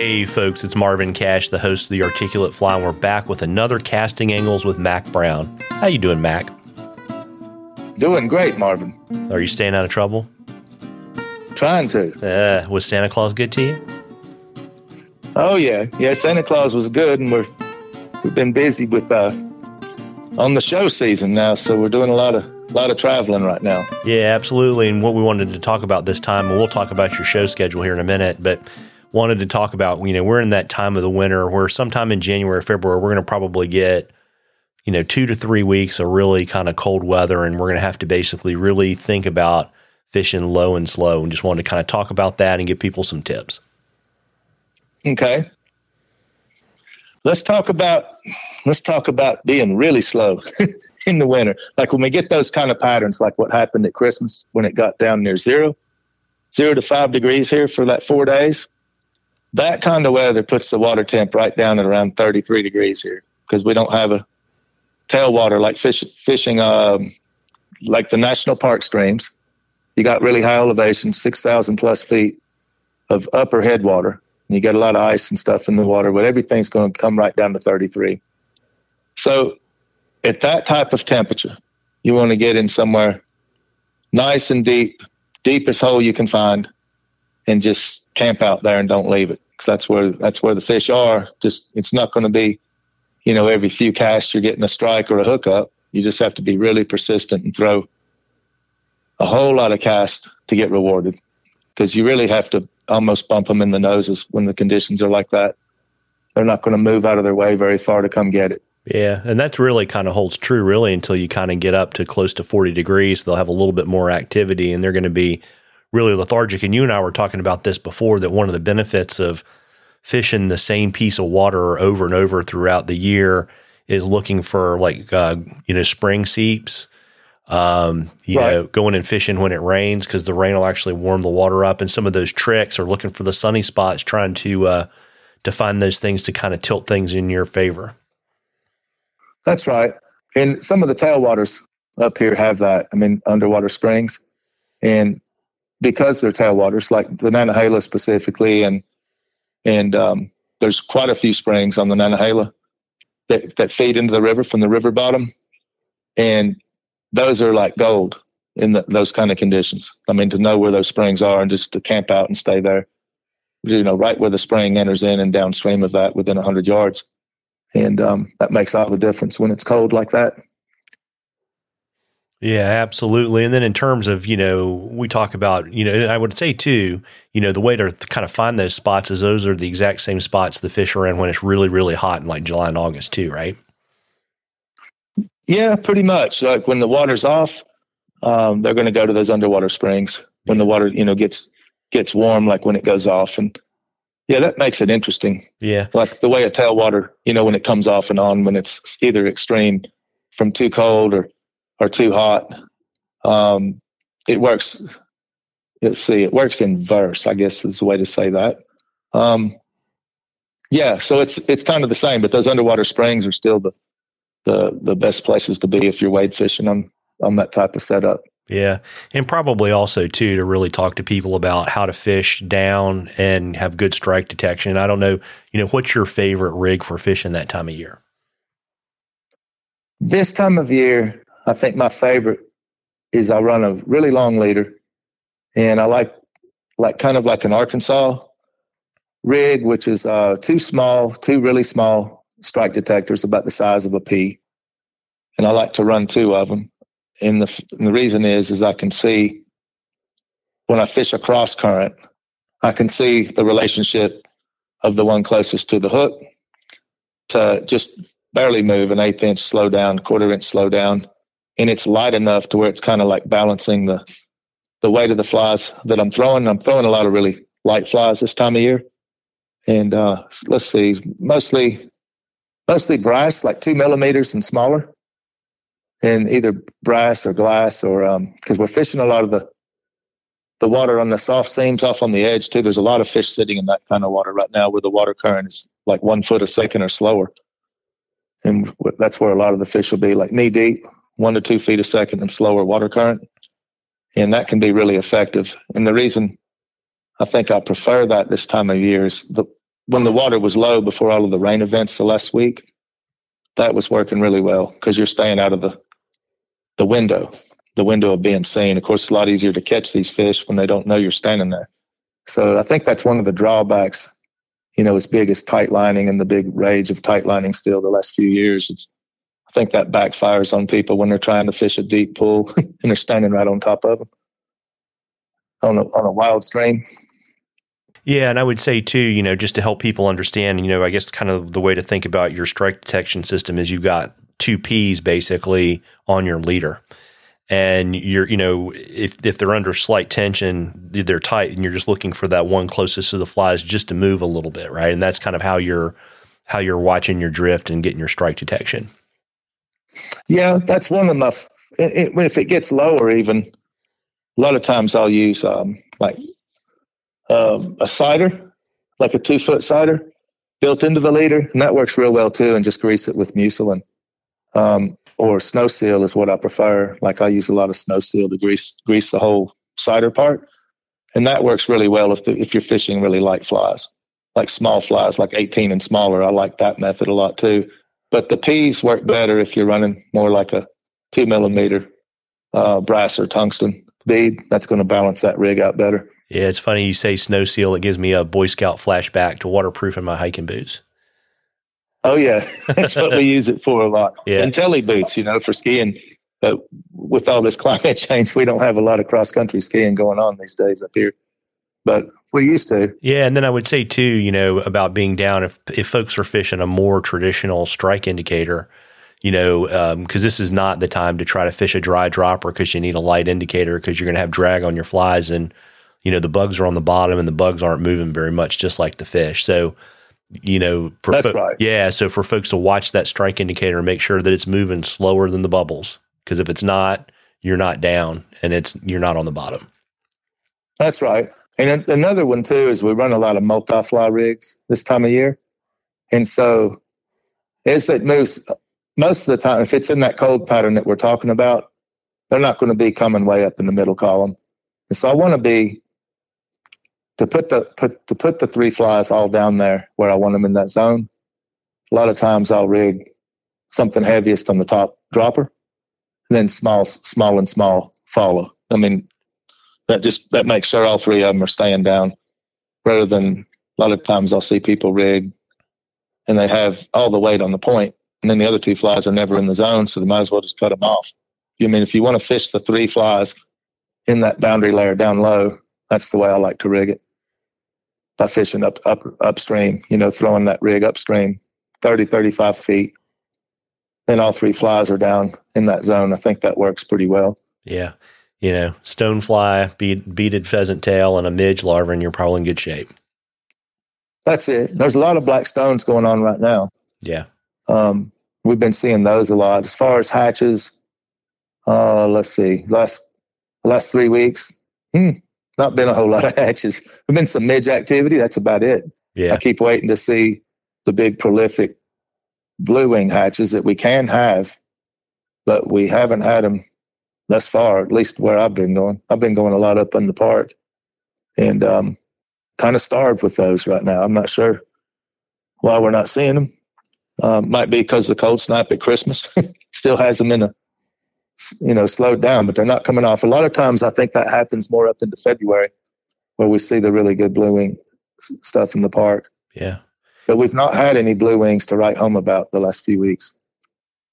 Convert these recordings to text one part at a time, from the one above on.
Hey, folks, it's Marvin Cash, the host of the Articulate Fly, and we're back with another Casting Angles with Mac Brown. How you doing, Mac? Doing great, Marvin. Are you staying out of trouble? Trying to. Uh, was Santa Claus good to you? Oh yeah, yeah. Santa Claus was good, and we're we've been busy with uh, on the show season now, so we're doing a lot of a lot of traveling right now. Yeah, absolutely. And what we wanted to talk about this time, and we'll talk about your show schedule here in a minute, but wanted to talk about, you know, we're in that time of the winter where sometime in January, February, we're going to probably get, you know, two to three weeks of really kind of cold weather. And we're going to have to basically really think about fishing low and slow and just wanted to kind of talk about that and give people some tips. Okay. Let's talk about let's talk about being really slow in the winter. Like when we get those kind of patterns, like what happened at Christmas when it got down near zero, zero to five degrees here for that four days that kind of weather puts the water temp right down at around 33 degrees here because we don't have a tailwater like fish, fishing um, like the national park streams. You got really high elevation, 6,000 plus feet of upper headwater. And you get a lot of ice and stuff in the water, but everything's going to come right down to 33. So at that type of temperature, you want to get in somewhere nice and deep, deepest hole you can find, and just camp out there and don't leave it because that's where that's where the fish are. Just it's not going to be, you know, every few casts you're getting a strike or a hookup. You just have to be really persistent and throw a whole lot of cast to get rewarded because you really have to almost bump them in the noses when the conditions are like that. They're not going to move out of their way very far to come get it. Yeah, and that's really kind of holds true really until you kind of get up to close to 40 degrees. They'll have a little bit more activity and they're going to be really lethargic. And you and I were talking about this before that one of the benefits of fishing the same piece of water over and over throughout the year is looking for like uh, you know spring seeps. Um, you right. know, going and fishing when it rains because the rain will actually warm the water up, and some of those tricks are looking for the sunny spots, trying to uh, to find those things to kind of tilt things in your favor. That's right, and some of the tailwaters up here have that. I mean, underwater springs, and because they're tailwaters, like the Nantahala specifically, and and um, there's quite a few springs on the Nantahala that that feed into the river from the river bottom, and those are like gold in the, those kind of conditions. I mean, to know where those springs are and just to camp out and stay there, you know, right where the spring enters in and downstream of that within hundred yards, and um, that makes all the difference when it's cold like that. Yeah, absolutely. And then in terms of, you know, we talk about, you know, I would say too, you know, the way to kind of find those spots is those are the exact same spots the fish are in when it's really, really hot in like July and August too, right? Yeah, pretty much. Like when the water's off, um, they're going to go to those underwater springs when the water, you know, gets gets warm, like when it goes off, and yeah, that makes it interesting. Yeah, like the way a tailwater, you know, when it comes off and on, when it's either extreme from too cold or or too hot. Um, it works. Let's see, it works in verse. I guess is the way to say that. Um, yeah, so it's it's kind of the same, but those underwater springs are still the the the best places to be if you're wade fishing on on that type of setup. Yeah, and probably also too to really talk to people about how to fish down and have good strike detection. I don't know, you know, what's your favorite rig for fishing that time of year? This time of year, I think my favorite is I run a really long leader, and I like like kind of like an Arkansas rig, which is uh, two small, two really small strike detectors about the size of a pea, and I like to run two of them. And the and the reason is is I can see when I fish a cross current, I can see the relationship of the one closest to the hook to just barely move an eighth inch slow down, quarter inch slow down, and it's light enough to where it's kind of like balancing the the weight of the flies that I'm throwing. I'm throwing a lot of really light flies this time of year, and uh, let's see, mostly mostly brass, like two millimeters and smaller, and either brass or glass, or because um, we're fishing a lot of the the water on the soft seams off on the edge too. There's a lot of fish sitting in that kind of water right now, where the water current is like one foot a second or slower, and that's where a lot of the fish will be, like knee deep one to two feet a second and slower water current. And that can be really effective. And the reason I think I prefer that this time of year is the, when the water was low before all of the rain events the last week, that was working really well because you're staying out of the the window, the window of being seen. Of course, it's a lot easier to catch these fish when they don't know you're standing there. So I think that's one of the drawbacks. You know, as big as tight lining and the big rage of tight lining still the last few years. It's, I think that backfires on people when they're trying to fish a deep pool and they're standing right on top of them on a, on a wild stream. Yeah, and I would say too, you know, just to help people understand, you know, I guess kind of the way to think about your strike detection system is you've got two P's basically on your leader. And you're, you know, if if they're under slight tension, they're tight, and you're just looking for that one closest to the flies just to move a little bit, right? And that's kind of how you're how you're watching your drift and getting your strike detection. Yeah, that's one of my. It, it, if it gets lower, even a lot of times I'll use um, like um, a sighter, like a two foot sighter built into the leader, and that works real well too. And just grease it with mucilin. Um, or snow seal is what I prefer. Like I use a lot of snow seal to grease grease the whole sighter part, and that works really well if the, if you're fishing really light flies, like small flies, like 18 and smaller. I like that method a lot too. But the P's work better if you're running more like a two millimeter uh, brass or tungsten bead. That's going to balance that rig out better. Yeah, it's funny you say snow seal. It gives me a Boy Scout flashback to waterproofing my hiking boots. Oh yeah, that's what we use it for a lot. Yeah, and tele boots, you know, for skiing. But with all this climate change, we don't have a lot of cross country skiing going on these days up here. But we used to. Yeah, and then I would say too, you know, about being down. If if folks are fishing a more traditional strike indicator, you know, because um, this is not the time to try to fish a dry dropper because you need a light indicator because you're going to have drag on your flies and you know the bugs are on the bottom and the bugs aren't moving very much just like the fish so you know for That's fo- right. yeah so for folks to watch that strike indicator and make sure that it's moving slower than the bubbles because if it's not you're not down and it's you're not on the bottom that's right and another one too is we run a lot of multi-fly rigs this time of year and so as it moves most of the time if it's in that cold pattern that we're talking about they're not going to be coming way up in the middle column and so i want to be to put the put to put the three flies all down there where I want them in that zone. A lot of times I'll rig something heaviest on the top dropper, and then small, small and small follow. I mean, that just that makes sure all three of them um, are staying down, rather than a lot of times I'll see people rig, and they have all the weight on the point, and then the other two flies are never in the zone, so they might as well just cut them off. You I mean if you want to fish the three flies in that boundary layer down low, that's the way I like to rig it by fishing up, up upstream, you know, throwing that rig upstream 30, 35 feet. Then all three flies are down in that zone. I think that works pretty well. Yeah. You know, stonefly, bead, beaded pheasant tail, and a midge larva, and you're probably in good shape. That's it. There's a lot of black stones going on right now. Yeah. Um, we've been seeing those a lot. As far as hatches, uh, let's see, last last three weeks, hmm, not been a whole lot of hatches. There've been some midge activity. That's about it. Yeah. I keep waiting to see the big prolific blue wing hatches that we can have, but we haven't had them thus far, at least where I've been going. I've been going a lot up in the park and um, kind of starved with those right now. I'm not sure why we're not seeing them. Um, might be because the cold snap at Christmas still has them in a you know, slowed down, but they're not coming off. A lot of times I think that happens more up into February where we see the really good blue wing stuff in the park. Yeah. But we've not had any blue wings to write home about the last few weeks.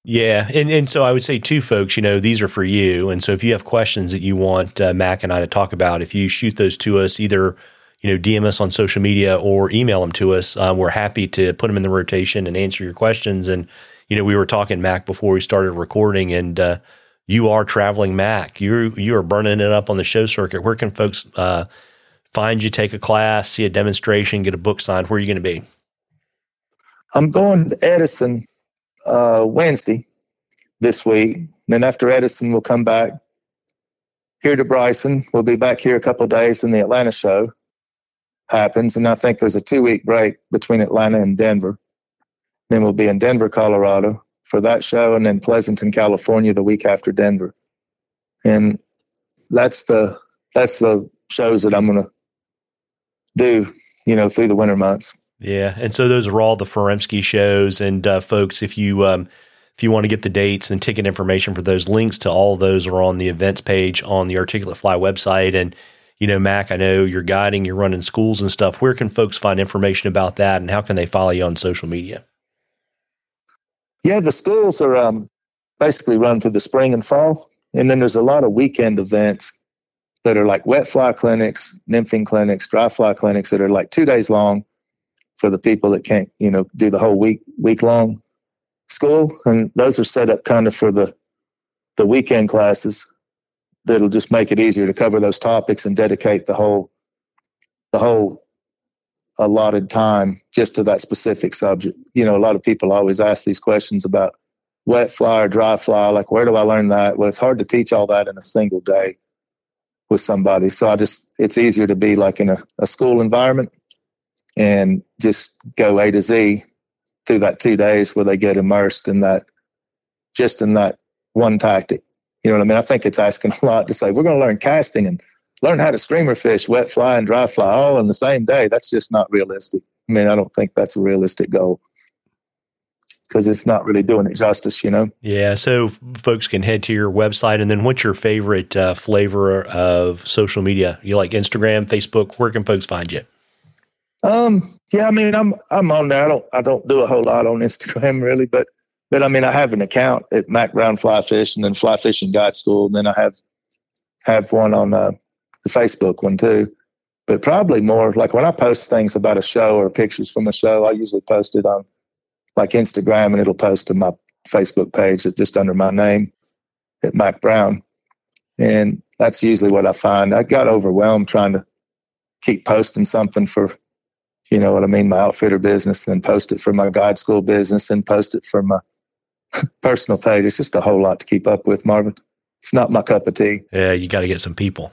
Yeah, and and so I would say two folks, you know, these are for you. And so if you have questions that you want uh, Mac and I to talk about, if you shoot those to us, either you know DM us on social media or email them to us, um, we're happy to put them in the rotation and answer your questions. And you know, we were talking Mac before we started recording, and uh, you are traveling Mac. You you are burning it up on the show circuit. Where can folks uh, find you? Take a class, see a demonstration, get a book signed. Where are you going to be? I'm going to Edison uh, Wednesday this week. Then after Edison, we'll come back here to Bryson. We'll be back here a couple days, and the Atlanta show happens. And I think there's a two week break between Atlanta and Denver. Then we'll be in Denver, Colorado for that show, and then Pleasanton, California, the week after Denver. And that's the that's the shows that I'm going to do, you know, through the winter months. Yeah, and so those are all the Furimsky shows. And uh, folks, if you um, if you want to get the dates and ticket information for those, links to all those are on the events page on the Articulate Fly website. And you know, Mac, I know you're guiding, you're running schools and stuff. Where can folks find information about that, and how can they follow you on social media? Yeah, the schools are um, basically run through the spring and fall, and then there's a lot of weekend events that are like wet fly clinics, nymphing clinics, dry fly clinics that are like two days long for the people that can't, you know, do the whole week week long school, and those are set up kind of for the the weekend classes that'll just make it easier to cover those topics and dedicate the whole the whole allotted time just to that specific subject. You know, a lot of people always ask these questions about wet fly or dry fly, like where do I learn that? Well, it's hard to teach all that in a single day with somebody. So I just it's easier to be like in a, a school environment and just go A to Z through that two days where they get immersed in that just in that one tactic. You know what I mean? I think it's asking a lot to say we're going to learn casting and learn how to streamer fish, wet fly and dry fly all in the same day. That's just not realistic. I mean, I don't think that's a realistic goal because it's not really doing it justice, you know? Yeah. So folks can head to your website. And then what's your favorite uh, flavor of social media? You like Instagram, Facebook? Where can folks find you? Um, yeah, I mean, I'm, I'm on there. I don't, I don't do a whole lot on Instagram really, but, but I mean, I have an account at Mac Brown Fly Fish and then Fly Fishing Guide School. And then I have, have one on, uh, the Facebook one too. But probably more like when I post things about a show or pictures from a show, I usually post it on like Instagram and it'll post to my Facebook page just under my name at Mac Brown. And that's usually what I find. I got overwhelmed trying to keep posting something for, you know what I mean, my outfitter business, then post it for my guide school business then post it for my personal page. It's just a whole lot to keep up with, Marvin. It's not my cup of tea. Yeah, you got to get some people.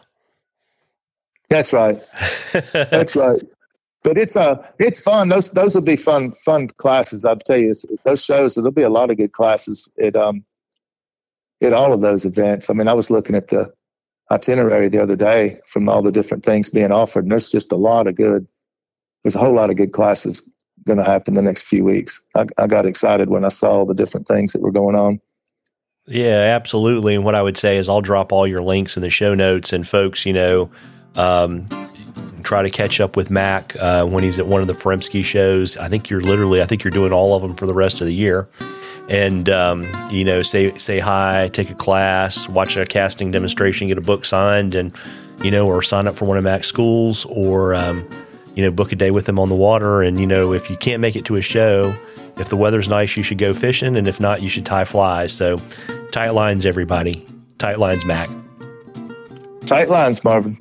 That's right. That's right. But it's uh it's fun. Those those will be fun fun classes. I'll tell you, those shows. There'll be a lot of good classes at um at all of those events. I mean, I was looking at the itinerary the other day from all the different things being offered, and there's just a lot of good. There's a whole lot of good classes going to happen the next few weeks. I, I got excited when I saw the different things that were going on. Yeah, absolutely. And what I would say is I'll drop all your links in the show notes. And folks, you know, um, try to catch up with Mac uh, when he's at one of the Furimsky shows. I think you're literally, I think you're doing all of them for the rest of the year. And um, you know, say say hi, take a class, watch a casting demonstration, get a book signed, and you know, or sign up for one of Mac's schools, or um, you know, book a day with them on the water. And you know, if you can't make it to a show, if the weather's nice, you should go fishing, and if not, you should tie flies. So, tight lines, everybody. Tight lines, Mac. Tight lines, Marvin.